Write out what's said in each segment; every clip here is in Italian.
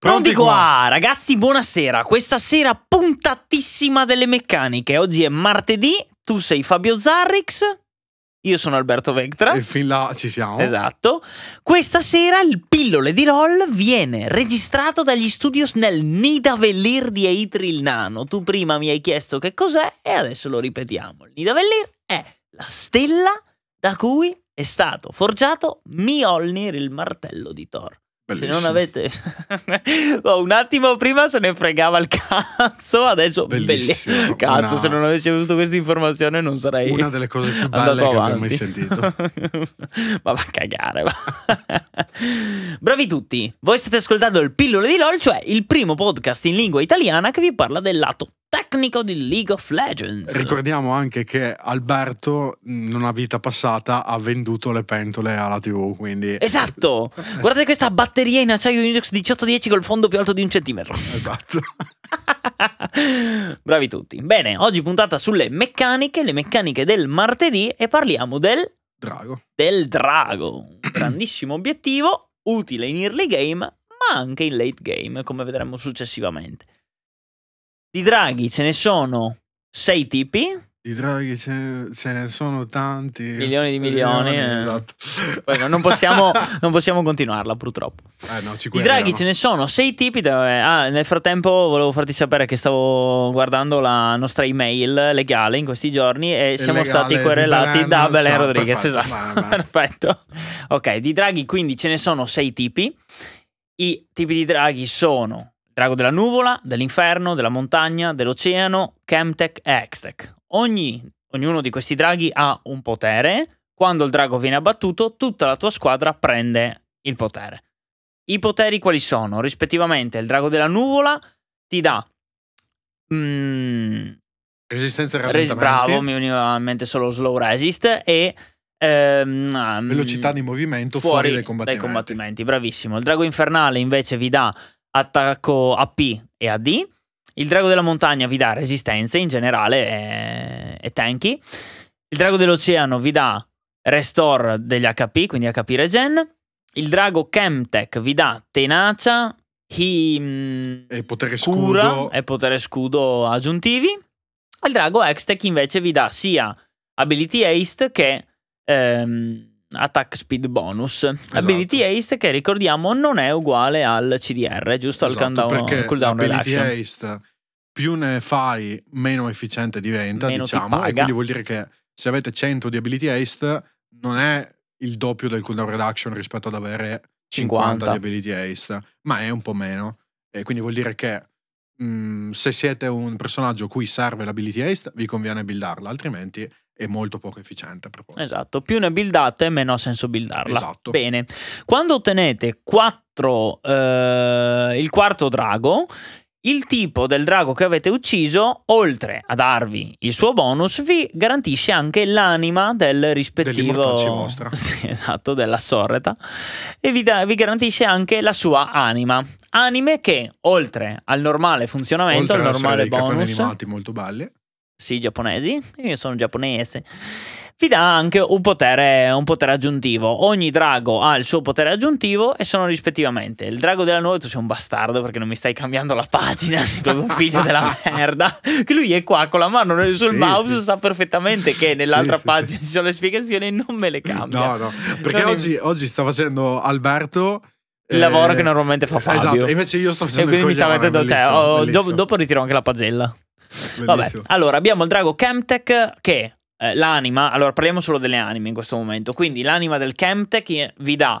Pronti qua, ragazzi, buonasera. Questa sera puntatissima delle meccaniche. Oggi è martedì, tu sei Fabio Zarrix, io sono Alberto Vectra. E fin là ci siamo. Esatto. Questa sera il pillole di LOL viene registrato dagli studios nel Nidavellir di Eitril Nano. Tu prima mi hai chiesto che cos'è e adesso lo ripetiamo. Il Nidavellir è la stella da cui è stato forgiato Mjolnir, il martello di Thor. Bellissimo. Se non avete Oh, un attimo prima se ne fregava il cazzo, adesso Bellissimo. belli- Cazzo, Una- se non avessi avuto questa informazione non sarei Una delle cose più belle che avanti. mai sentito. ma va a cagare. va. Bravi tutti, voi state ascoltando il Pillole di LOL, cioè il primo podcast in lingua italiana che vi parla del lato tecnico di League of Legends. Ricordiamo anche che Alberto, in una vita passata, ha venduto le pentole alla TV, quindi... Esatto! Guardate questa batteria in acciaio Inox 1810 col fondo più alto di un centimetro. Esatto. Bravi tutti. Bene, oggi puntata sulle meccaniche, le meccaniche del martedì e parliamo del, Drago. del drago. Un grandissimo obiettivo, utile in early game, ma anche in late game, come vedremo successivamente. Di draghi ce ne sono sei tipi, Di draghi ce, ce ne sono tanti. Milioni di milioni, eh. esatto. poi non possiamo, non possiamo continuarla purtroppo. Eh, no, Di draghi no. ce ne sono sei tipi. dove- ah, nel frattempo volevo farti sapere che stavo guardando la nostra email legale in questi giorni e siamo legale stati querelati da Belen ciao, Rodriguez. perfetto, Esatto. perfetto. Ok, di draghi quindi ce ne sono sei tipi. I tipi di draghi sono drago della nuvola, dell'inferno, della montagna, dell'oceano, Chemtech e Hextech. Ogni, ognuno di questi draghi ha un potere. Quando il drago viene abbattuto, tutta la tua squadra prende il potere. I poteri quali sono? Rispettivamente il drago della nuvola ti dà... mm, Resistenza e res- bravo, mi veniva in mente solo slow resist e... ehm, Velocità di movimento fuori, dai combattimenti. combattimenti, bravissimo. Il drago infernale invece vi dà attacco AP e AD. Il drago della montagna vi dà resistenze in generale e, e tanky. Il drago dell'oceano vi dà restore degli HP, quindi HP regen. Il drago Chemtech vi dà tenacia, hi- mm, E potere cura scudo. e potere scudo aggiuntivi. Il drago Hextech invece vi dà sia ability haste che ehm, attack speed bonus. Esatto. Ability haste che ricordiamo non è uguale al CDR, giusto al Esatto, countdown, perché cooldown l'ability reduction. haste più ne fai meno efficiente diventa Meno diciamo e quindi vuol dire che se avete 100 di ability haste non è il doppio del cooldown reduction rispetto ad avere 50, 50. di ability haste ma è un po' meno e quindi vuol dire che mm, se siete un personaggio cui serve l'ability haste vi conviene buildarla altrimenti è molto poco efficiente per voi. Esatto, più ne buildate, meno ha senso buildarla. Esatto. Bene, quando ottenete 4, il quarto drago, il tipo del drago che avete ucciso, oltre a darvi il suo bonus, vi garantisce anche l'anima del rispettivo. Sì, esatto, della sorreta. E vi, dà- vi garantisce anche la sua anima. Anime che, oltre al normale funzionamento, Oltre al normale bonus animati molto belli sì, giapponesi, io sono giapponese, vi dà anche un potere, un potere aggiuntivo. Ogni drago ha il suo potere aggiuntivo e sono rispettivamente il drago della nuova, tu sei un bastardo perché non mi stai cambiando la pagina, sei proprio un figlio della merda. Che lui è qua con la mano sul Sì, mouse, sì. sa perfettamente che nell'altra Sì, pagina ci sono le spiegazioni e non me le cambia. No, no, perché Non- oggi, oggi sta facendo Alberto Il eh, lavoro che normalmente fa Fabio. Esatto, e invece io sto E facendo quindi mi sta mettendo, cioè, oh, do- dopo ritiro anche la pagella. Vabbè, allora abbiamo il drago Chemtech che eh, l'anima, allora parliamo solo delle anime in questo momento, quindi l'anima del Chemtech vi dà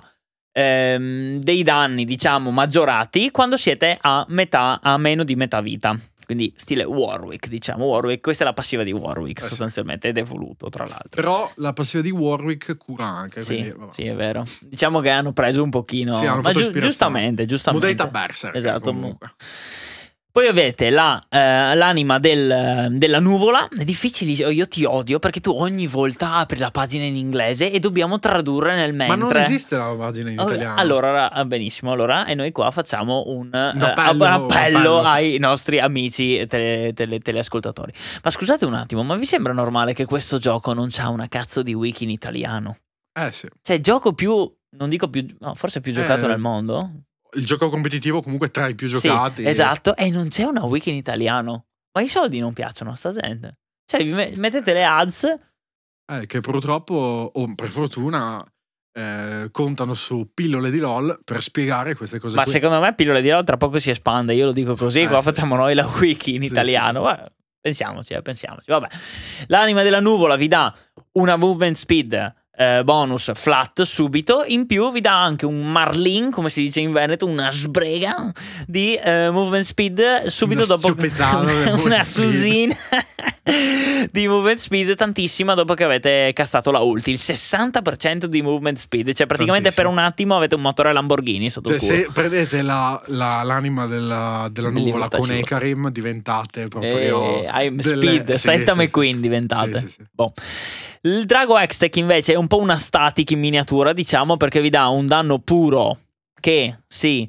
ehm, dei danni diciamo maggiorati quando siete a metà, a meno di metà vita. Quindi stile Warwick, diciamo Warwick, questa è la passiva di Warwick Eh sostanzialmente ed è voluto tra l'altro. Però la passiva di Warwick cura anche, Sì, quindi, sì, è vero. Diciamo che hanno preso un pochino, Sì, ma giu- giustamente, giustamente. Modalità Berserk Esatto. comunque. Poi avete la, eh, l'anima del- della nuvola. È difficile, io ti odio perché tu ogni volta apri la pagina in inglese e dobbiamo tradurre nel mentre. Ma non esiste la pagina in Ok, italiano. Allora, ah, benissimo. Allora, e noi qua facciamo un, eh, appello, ab- appello appello. ai nostri amici tele- tele- teleascoltatori. Ma scusate un attimo, ma vi sembra normale che questo gioco non c'ha una cazzo di wiki in italiano? Eh sì. Cioè, gioco più, non dico più, no, forse più giocato Eh, nel mondo? Il gioco competitivo comunque tra i più Sì, giocati. esatto, e non c'è una wiki in italiano. Ma i soldi non piacciono a sta gente. Cioè, mettete le ads. Eh, che purtroppo, o per fortuna, eh, contano su pillole di LOL per spiegare queste cose Ma qui. secondo me pillole di LOL tra poco si espande. Io lo dico così. Eh, qua sì. facciamo noi la wiki in Sì, italiano. sì, sì. Pensiamoci, eh, pensiamoci. Vabbè. L'anima della nuvola vi dà una movement speed. Eh, bonus flat subito in più vi dà anche un marlin come si dice in Veneto una sbrega di eh, movement speed subito Una dopo una susina di movement speed tantissima dopo che avete castato la ulti il 60% di movement speed cioè praticamente per Tantissimo. un attimo avete un motore Lamborghini sotto Cioè, il culo se prendete la- la- l'anima della, della nuvola con. Ekarim, diventate proprio. Eh, I'm delle- Speed, sì, Saitama sì, sì. Diventate. Sì, sì, sì. Boh. Il Drago Hextech invece è un po' una static in miniatura, diciamo, perché vi dà un danno puro che si.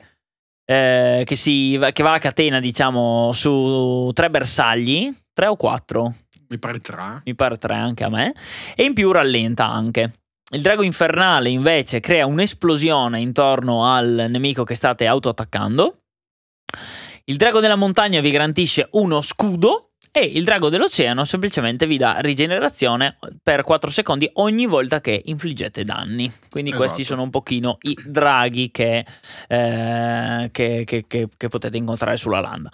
eh, che, si che va a catena, diciamo, su tre bersagli, tre o quattro, Mi pare tre. mi pare tre anche a me, e in più rallenta anche. Il drago infernale invece crea un'esplosione intorno al nemico che state autoattaccando. Il drago della montagna vi garantisce uno scudo. E il drago dell'oceano semplicemente vi dà rigenerazione per 4 secondi ogni volta che infliggete danni. Quindi Esatto. questi sono un pochino i draghi che, eh, che- che- che- che potete incontrare sulla landa.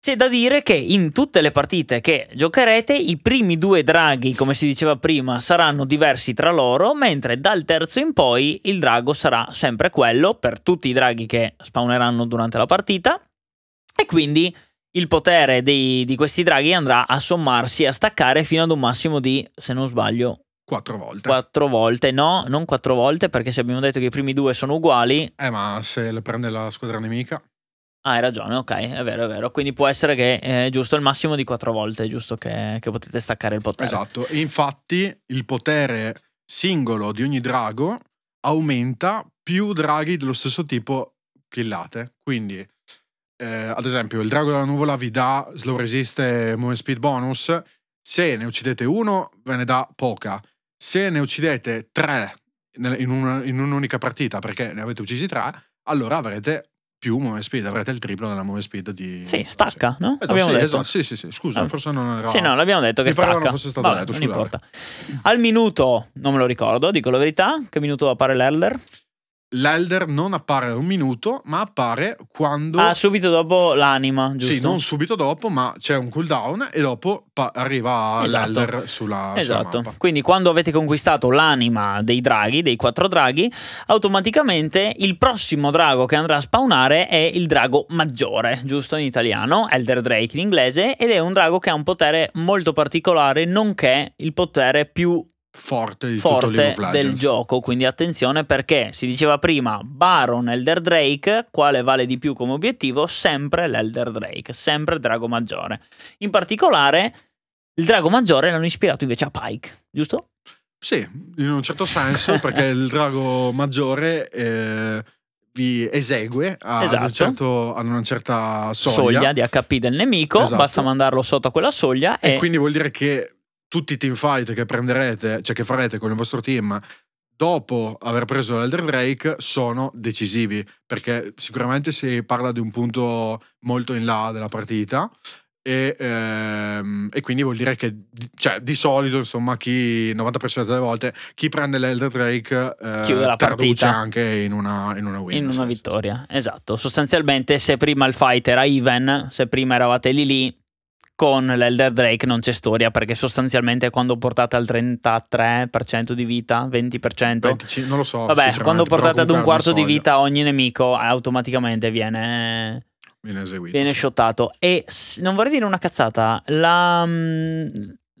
C'è da dire che in tutte le partite che giocherete i primi due draghi, come si diceva prima, saranno diversi tra loro, mentre dal terzo in poi il drago sarà sempre quello per tutti i draghi che spawneranno durante la partita e quindi il potere dei- di questi draghi andrà a sommarsi e a staccare fino ad un massimo di, se non sbaglio, Quattro volte. quattro volte. No, non quattro volte perché se abbiamo detto che i primi due sono uguali, Eh, ma se le prende la squadra nemica. Ah, hai ragione, ok, è vero, è vero. Quindi può essere che è giusto il massimo di quattro volte, giusto che, che potete staccare il potere. Esatto. E infatti il potere singolo di ogni drago aumenta più draghi dello stesso tipo killate. Quindi, eh, ad esempio, il drago della nuvola vi dà slow resist e movement speed bonus. Se ne uccidete uno, ve ne dà poca. Se ne uccidete tre in, una- in un'unica partita, perché ne avete uccisi tre, allora avrete più movement speed, avrete il triplo della movement speed di... Sì, stacca, no? Esatto, Abbiamo sì, detto. esatto, sì, sì, sì, scusa, Ah. forse non era... Sì, no, l'abbiamo detto che Mi stacca. non fosse stato Vabbè, detto, non scusate. importa. Al minuto, non me lo ricordo, dico la verità. Che minuto appare l'Elder? L'Elder non appare un minuto, ma appare quando... Ah, subito dopo l'anima, giusto? sì, non subito dopo, ma c'è un cooldown e dopo pa- arriva Esatto. l'Elder sulla, sulla Esatto. mappa. Quindi quando avete conquistato l'anima dei draghi, dei quattro draghi, automaticamente il prossimo drago che andrà a spawnare è il drago maggiore, giusto in italiano, Elder Drake in inglese, ed è un drago che ha un potere molto particolare, nonché il potere più Forte di tutto forte del gioco. Quindi attenzione perché si diceva prima Baron Elder Drake, quale vale di più come obiettivo? Sempre l'Elder Drake, sempre il drago maggiore. In particolare, il drago maggiore l'hanno ispirato invece a Pike, giusto? Sì, in un certo senso, perché il drago maggiore eh, vi esegue a, Esatto. un certo- ad una certa Soglia. soglia. di HP del nemico, Esatto. basta mandarlo sotto a quella soglia E e, quindi vuol dire che tutti i teamfight che prenderete, cioè che farete con il vostro team dopo aver preso l'Elder Drake sono decisivi perché sicuramente si parla di un punto molto in là della partita e, ehm, e quindi vuol dire che cioè, di solito insomma chi il 90% delle volte chi prende l'Elder Drake eh, Chiude la partita. anche in una, in una win in una vittoria. Esatto, sostanzialmente se prima il fight era even, se prima eravate lì lì, con l'Elder Drake non c'è storia perché sostanzialmente quando portate al 33% di vita, 20%, 25 non lo so vabbè, quando portate ad un quarto di vita ogni nemico automaticamente viene, viene eseguito viene shottato. E non vorrei dire una cazzata, la, mm,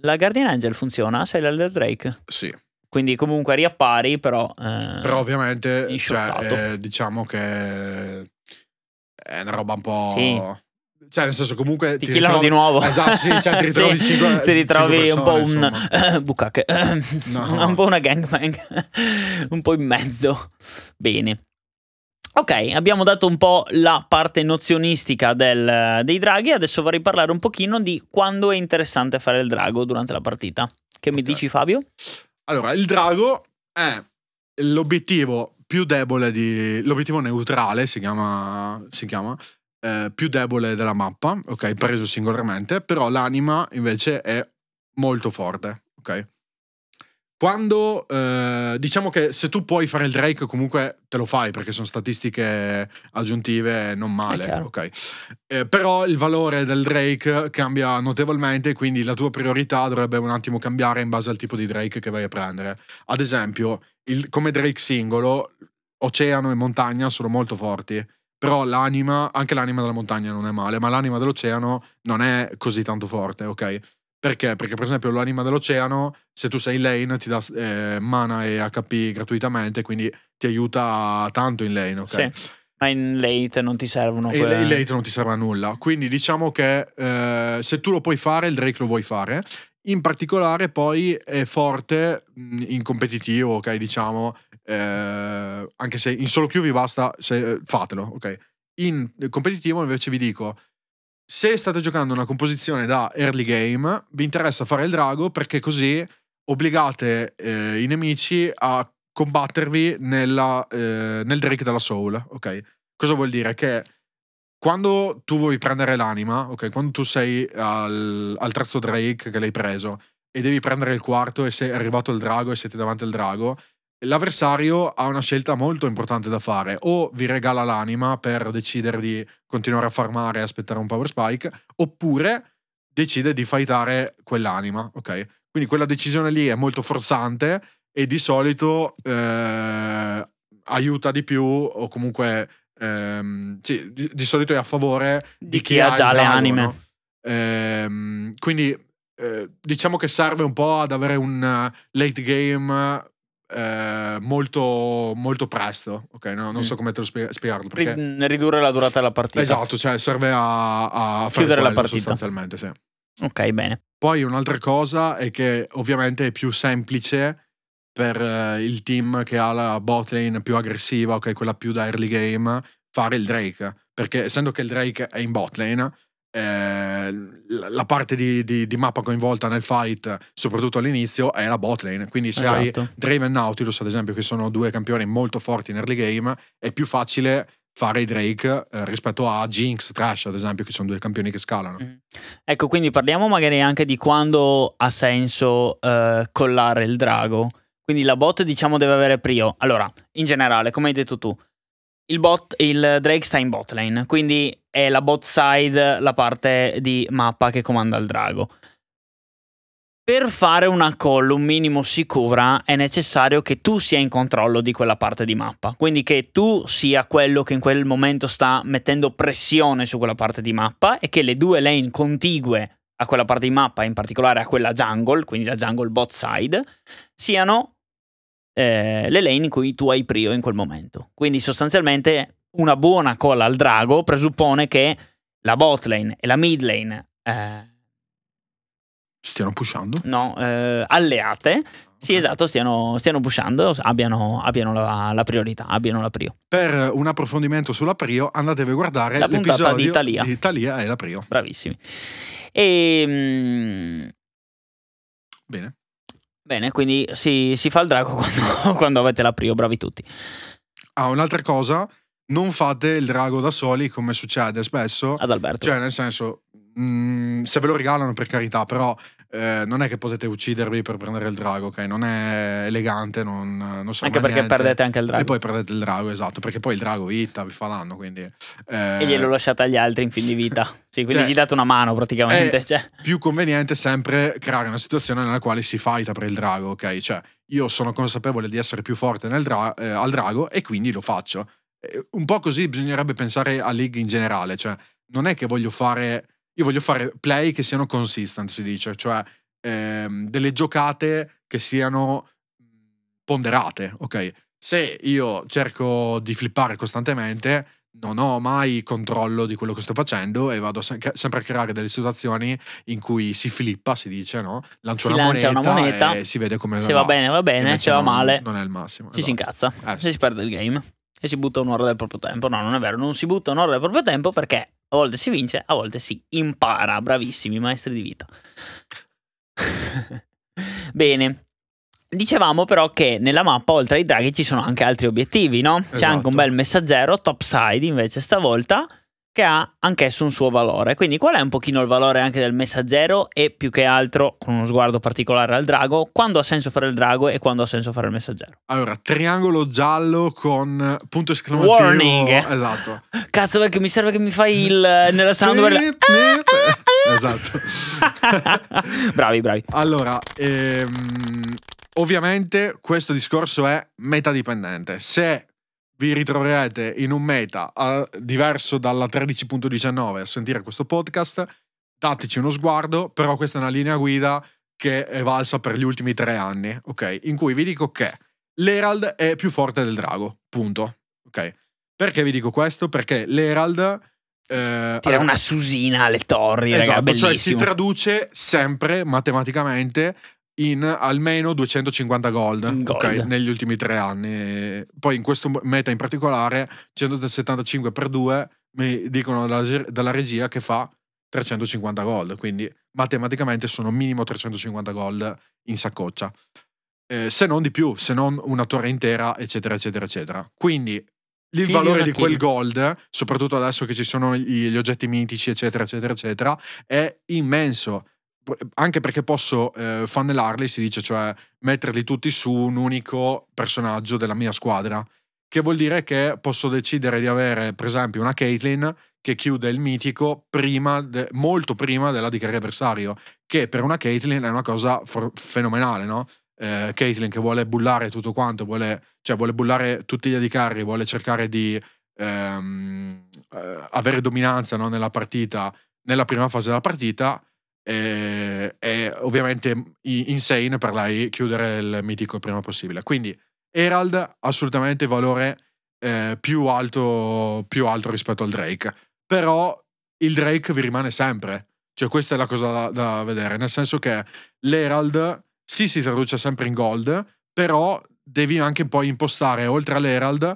la Guardian Angel funziona? Sei l'Elder Drake? sì Quindi comunque riappari, però... eh, Però ovviamente cioè, eh, diciamo che è una roba un po'... Sì. Cioè nel senso comunque... ti killano di nuovo. Esatto, sì, cioè ti ritrovi Sì, cinque- ti ritrovi cinque un po' persone, un insomma. bucache, No. un po' una gangbang, un po' in mezzo. Bene. Ok, abbiamo dato un po' la parte nozionistica del- dei draghi, adesso vorrei parlare un pochino di quando è interessante fare il drago durante la partita. Che mi dici Fabio? Allora, il drago è l'obiettivo più debole di... L'obiettivo neutrale si chiama... Si chiama eh, più debole della mappa, ok? Preso singolarmente, però l'anima invece è molto forte, ok? Quando eh, diciamo che se tu puoi fare il Drake, comunque te lo fai perché sono statistiche aggiuntive non male, ok? Eh, però il valore del Drake cambia notevolmente, quindi la tua priorità dovrebbe un attimo cambiare in base al tipo di Drake che vai a prendere. Ad esempio, il, come Drake singolo, oceano e montagna sono molto forti. Però l'anima, anche l'anima della montagna non è male, ma l'anima dell'oceano non è così tanto forte, ok? Perché? Perché per esempio l'anima dell'oceano, se tu sei in lane, ti dà eh, mana e HP gratuitamente, quindi ti aiuta tanto in lane, ok? Sì. Ma in late non ti servono E quelle... in late non ti serve a nulla. Quindi diciamo che eh, se tu lo puoi fare, il Drake lo vuoi fare. In particolare poi è forte in competitivo, ok? Diciamo, eh, anche se in solo queue vi basta, se, fatelo, ok? In competitivo invece vi dico, se state giocando una composizione da early game, vi interessa fare il drago perché così obbligate eh, i nemici a combattervi nella, eh, nel Drake della Soul, ok? Cosa vuol dire? Che quando tu vuoi prendere l'anima, ok? Quando tu sei al, al terzo Drake che l'hai preso e devi prendere il quarto e sei arrivato il drago e siete davanti al drago, l'avversario ha una scelta molto importante da fare. O vi regala l'anima per decidere di continuare a farmare e aspettare un power spike, oppure decide di fightare quell'anima, ok? Quindi quella decisione lì è molto forzante e di solito eh, aiuta di più o comunque ehm, sì, di, di, solito è a favore di, di chi, chi, ha già le anime. Ehm, quindi eh, diciamo che serve un po' ad avere un late game eh, molto, molto presto, ok? No? Non mm. so come te lo spie- spiegarlo. Perché... Ridurre la durata della partita. Esatto, cioè serve a, a chiudere la partita. Sostanzialmente, sì. Ok, bene. Poi un'altra cosa è che ovviamente è più semplice per eh, il team che ha la bot lane più aggressiva, ok, quella più da early game, fare il Drake. Perché essendo che il Drake è in bot lane, eh, la parte di, di, di, mappa coinvolta nel fight, soprattutto all'inizio, è la bot lane. Quindi se esatto. hai Draven Nautilus, ad esempio, che sono due campioni molto forti in early game, è più facile fare i Drake eh, rispetto a Jinx, Trash, ad esempio, che sono due campioni che scalano. Mm. Ecco, quindi parliamo magari anche di quando ha senso eh, collare il drago. Quindi la bot, diciamo, deve avere prio. Allora, in generale, come hai detto tu, il, bot, il Drake sta in bot lane, quindi è la bot side la parte di mappa che comanda il drago. Per fare una call un minimo sicura è necessario che tu sia in controllo di quella parte di mappa, quindi che tu sia quello che in quel momento sta mettendo pressione su quella parte di mappa e che le due lane contigue a quella parte di mappa, in particolare a quella jungle, quindi la jungle bot side, siano eh, le lane in cui tu hai prio in quel momento. Quindi sostanzialmente una buona colla al drago presuppone che la bot lane e la mid lane eh, stiano pushando? No, eh, alleate. Sì, esatto, stiano, stiano pushando, abbiano, abbiano la, la, priorità, abbiano la prio. Per un approfondimento sulla prio andatevi a guardare la puntata di Italia. di Italia e la prio. Bravissimi. E, mm, Bene. Bene, quindi si, si fa il drago quando, quando, avete la prio, bravi tutti. Ah, un'altra cosa, non fate il drago da soli come succede spesso. Ad Alberto. Cioè, nel senso, mh, mm, se ve lo regalano per carità, però eh, non è che potete uccidervi per prendere il drago, ok? Non è elegante, non, non Anche perché niente. perdete anche il drago. E poi perdete il drago, esatto, perché poi il drago vita, vi fa danno, quindi... Eh, e glielo lasciate agli altri in fin di vita. Sì, quindi cioè, gli date una mano praticamente. È cioè. più conveniente sempre creare una situazione nella quale si fighta per il drago, ok? Cioè, io sono consapevole di essere più forte dra- eh, al drago e quindi lo faccio. Un po' così bisognerebbe pensare a League in generale, cioè non è che voglio fare io voglio fare play che siano consistent, si dice, cioè ehm, delle giocate che siano ponderate, ok? Se io cerco di flippare costantemente, non ho mai controllo di quello che sto facendo e vado sempre a creare delle situazioni in cui si flippa, si dice, no? Lancio si una, moneta una, moneta e si vede come se va. va bene, va bene, se va male. Non è il massimo. Ci esatto. si incazza, eh, sì. si perde il game e si butta un'ora del proprio tempo. No, non è vero, non si butta un'ora del proprio tempo perché a volte si vince, a volte si impara. Bravissimi, maestri di vita. Bene. Dicevamo però che nella mappa, oltre ai draghi, ci sono anche altri obiettivi, no? C'è Esatto. anche un bel messaggero, topside invece stavolta, che ha anch'esso un suo valore. Quindi qual è un pochino il valore anche del messaggero e più che altro, con uno sguardo particolare al drago, quando ha senso fare il drago e quando ha senso fare il messaggero? Allora, triangolo giallo con punto esclamativo. Warning. Esatto. Cazzo perché mi serve che mi fai il... nella soundware... esatto. bravi, bravi. Allora, ehm, ovviamente questo discorso è metadipendente. Se vi ritroverete in un meta eh, diverso dalla 13.19 a sentire questo podcast, dateci uno sguardo, però questa è una linea guida che è valsa per gli ultimi tre anni, ok? In cui vi dico che l'Herald è più forte del drago, punto, ok? Perché vi dico questo? Perché l'Herald... eh, Tira una susina alle torri, raga, Esatto, cioè si traduce sempre matematicamente in almeno 250 gold, ok, gold. negli ultimi tre anni. Poi in questo meta in particolare 175 per 2 mi dicono dalla, dalla regia che fa 350 gold, quindi matematicamente sono minimo 350 gold in saccoccia. Eh, se non di più, se non una torre intera, eccetera, eccetera, eccetera. Quindi il Kill valore di quel gold, soprattutto adesso che ci sono gli, gli oggetti mitici, eccetera, eccetera, eccetera, è immenso. Anche perché posso eh, funnellarli, si dice, cioè metterli tutti su un unico personaggio della mia squadra. Che vuol dire che posso decidere di avere, per esempio, una Caitlyn che chiude il mitico prima de- molto prima della di carry avversario. Che per una Caitlyn è una cosa for- fenomenale, no? Eh, Caitlyn che vuole bullare tutto quanto, vuole, cioè vuole bullare tutti gli AD carry, vuole cercare di ehm, eh, avere dominanza no, nella partita, nella prima fase della partita. E, è ovviamente i- insane per lei chiudere il mitico il prima possibile. Quindi Herald assolutamente valore eh, più, alto, più alto rispetto al Drake. Però il Drake vi rimane sempre. Cioè, questa è la cosa da, da vedere. Nel senso che l'Herald sì si traduce sempre in gold, però devi anche poi impostare oltre all'Herald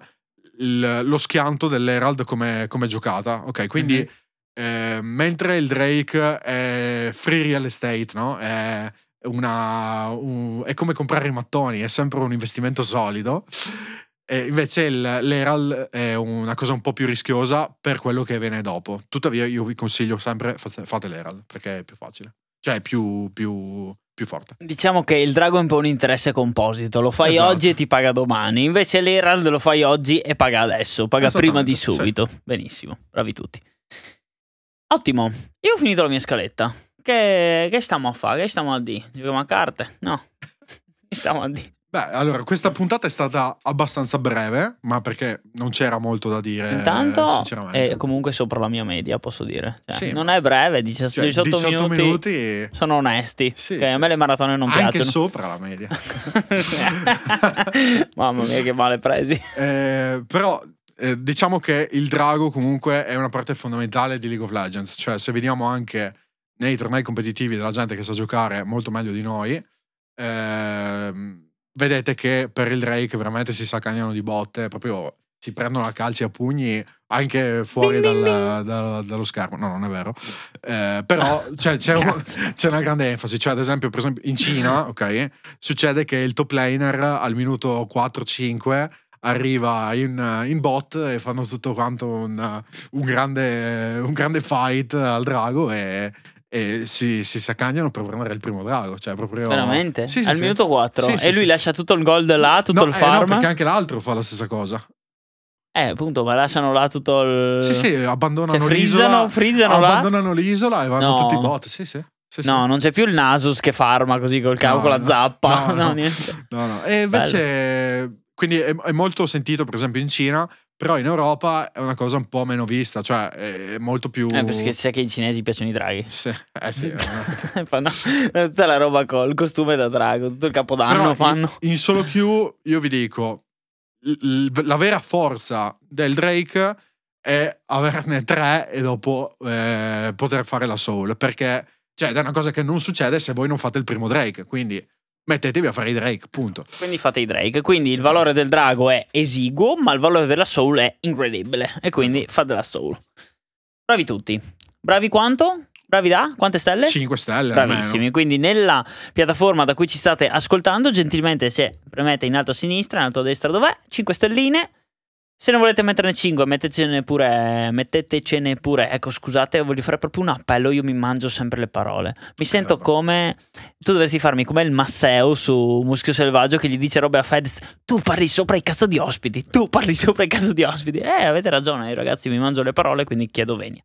il- lo schianto dell'Herald come, come giocata. Ok, quindi Mhm. Eh, mentre il Drake è free real estate, no? È, una, un- è come comprare i mattoni, è sempre un investimento solido. E invece il- l'Herald è una cosa un po' più rischiosa per quello che viene dopo. Tuttavia, io vi consiglio sempre fate, fate l'Herald perché è più facile, cioè è più, più, più forte. Diciamo che il drago è un po' un interesse composito, lo fai Esatto. oggi e ti paga domani, invece l'Herald lo fai oggi e paga adesso, paga prima di Esattamente, sì. subito. Benissimo, bravi tutti. Ottimo, io ho finito la mia scaletta. Che, che stiamo a fare? Che stiamo a dire? Giochiamo a carte? No. Che stiamo a dire? Beh, allora, questa puntata è stata abbastanza breve, ma perché non c'era molto da dire, Intanto è comunque sopra la mia media, posso dire. Cioè, Sì, non è breve, 18, Cioè, 18 minuti, sono onesti. Sì, Che sì. a me le maratone non anche piacciono. sopra la media. Mamma mia, che male presi. Eh, però eh, diciamo che il drago comunque è una parte fondamentale di League of Legends, cioè se vediamo anche nei tornei competitivi della gente che sa giocare molto meglio di noi, ehm, vedete che per il Drake veramente si saccagnano di botte, proprio si prendono a calci a pugni anche fuori Ding, ding, dal- dal- dallo schermo. No, non è vero. Eh, però cioè, c'è, un- c'è una grande enfasi. Cioè, ad esempio, per esempio, in Cina, ok, succede che il top laner al minuto 4-5 arriva in, in bot e fanno tutto quanto un, un grande, un grande fight al drago e, e si, si saccagnano per prendere il primo drago. Cioè, proprio, Veramente? Sì, sì, Al sì. minuto 4 Sì, sì, e lui sì. lascia tutto il gold là, tutto No, il eh, farm. no, perché anche l'altro fa la stessa cosa. Eh, appunto, ma lasciano là tutto il. Sì, sì, abbandonano Cioè, l'isola. frizzano, frizzano là. abbandonano l'isola e vanno No. tutti i bot. Sì, sì. sì, sì. No, non c'è più il Nasus che farma così col cavo No, con la zappa. No, No, no. niente. No, no. E invece, quindi è, è molto sentito, per esempio, in Cina, però in Europa è una cosa un po' meno vista, cioè è molto più. Eh, perché sai che ai cinesi piacciono i draghi. Sì, eh sì. eh. fanno tutta la roba col costume da drago, tutto il capodanno Però fanno. In, in solo queue, io vi dico, la vera forza del Drake è averne tre e dopo eh, poter fare la soul, perché cioè, è una cosa che non succede se voi non fate il primo Drake, quindi mettetevi a fare i Drake, punto. Quindi fate i Drake. Quindi il valore del drago è esiguo, ma il valore della soul è incredibile. E quindi fate la soul. Bravi tutti. Bravi quanto? Bravi da? Quante stelle? 5 stelle. Bravissimi, quindi nella piattaforma da cui ci state ascoltando, gentilmente se premete in alto a sinistra, in alto a destra dov'è, 5 stelline. Se non volete metterne 5, mettetecene pure, mettetecene pure. Ecco, scusate, voglio fare proprio un appello, io mi mangio sempre le parole. Mi sento come... Tu dovresti farmi come il Masseo su Muschio Selvaggio che gli dice robe a Fedez, tu parli sopra i cazzo di ospiti, tu parli sopra i cazzo di ospiti. Eh, avete ragione, io ragazzi mi mangio le parole, quindi chiedo venia.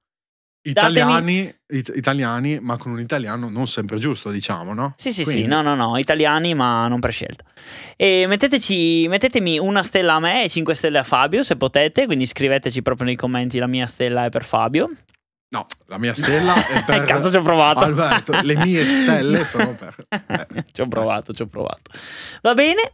Italiani, it- italiani, ma con un italiano non sempre giusto, diciamo, no? Sì, sì, Quindi- sì, no, no, no, italiani ma non per scelta. E metteteci, mettetemi una stella a me e 5 stelle a Fabio se potete, quindi scriveteci proprio nei commenti la mia stella è per Fabio. No, la mia stella è per Cazzo ci ho provato. Alberto. Le mie stelle sono per... eh. ci ho provato, ci ho provato. Va bene,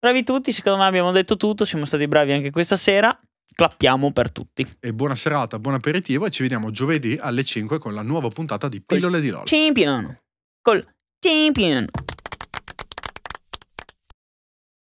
bravi tutti, secondo me abbiamo detto tutto, siamo stati bravi anche questa sera. Clappiamo per tutti. E buona serata, buon aperitivo e ci vediamo giovedì alle 5 con la nuova puntata di Pillole di LOL. Champion! Col champion!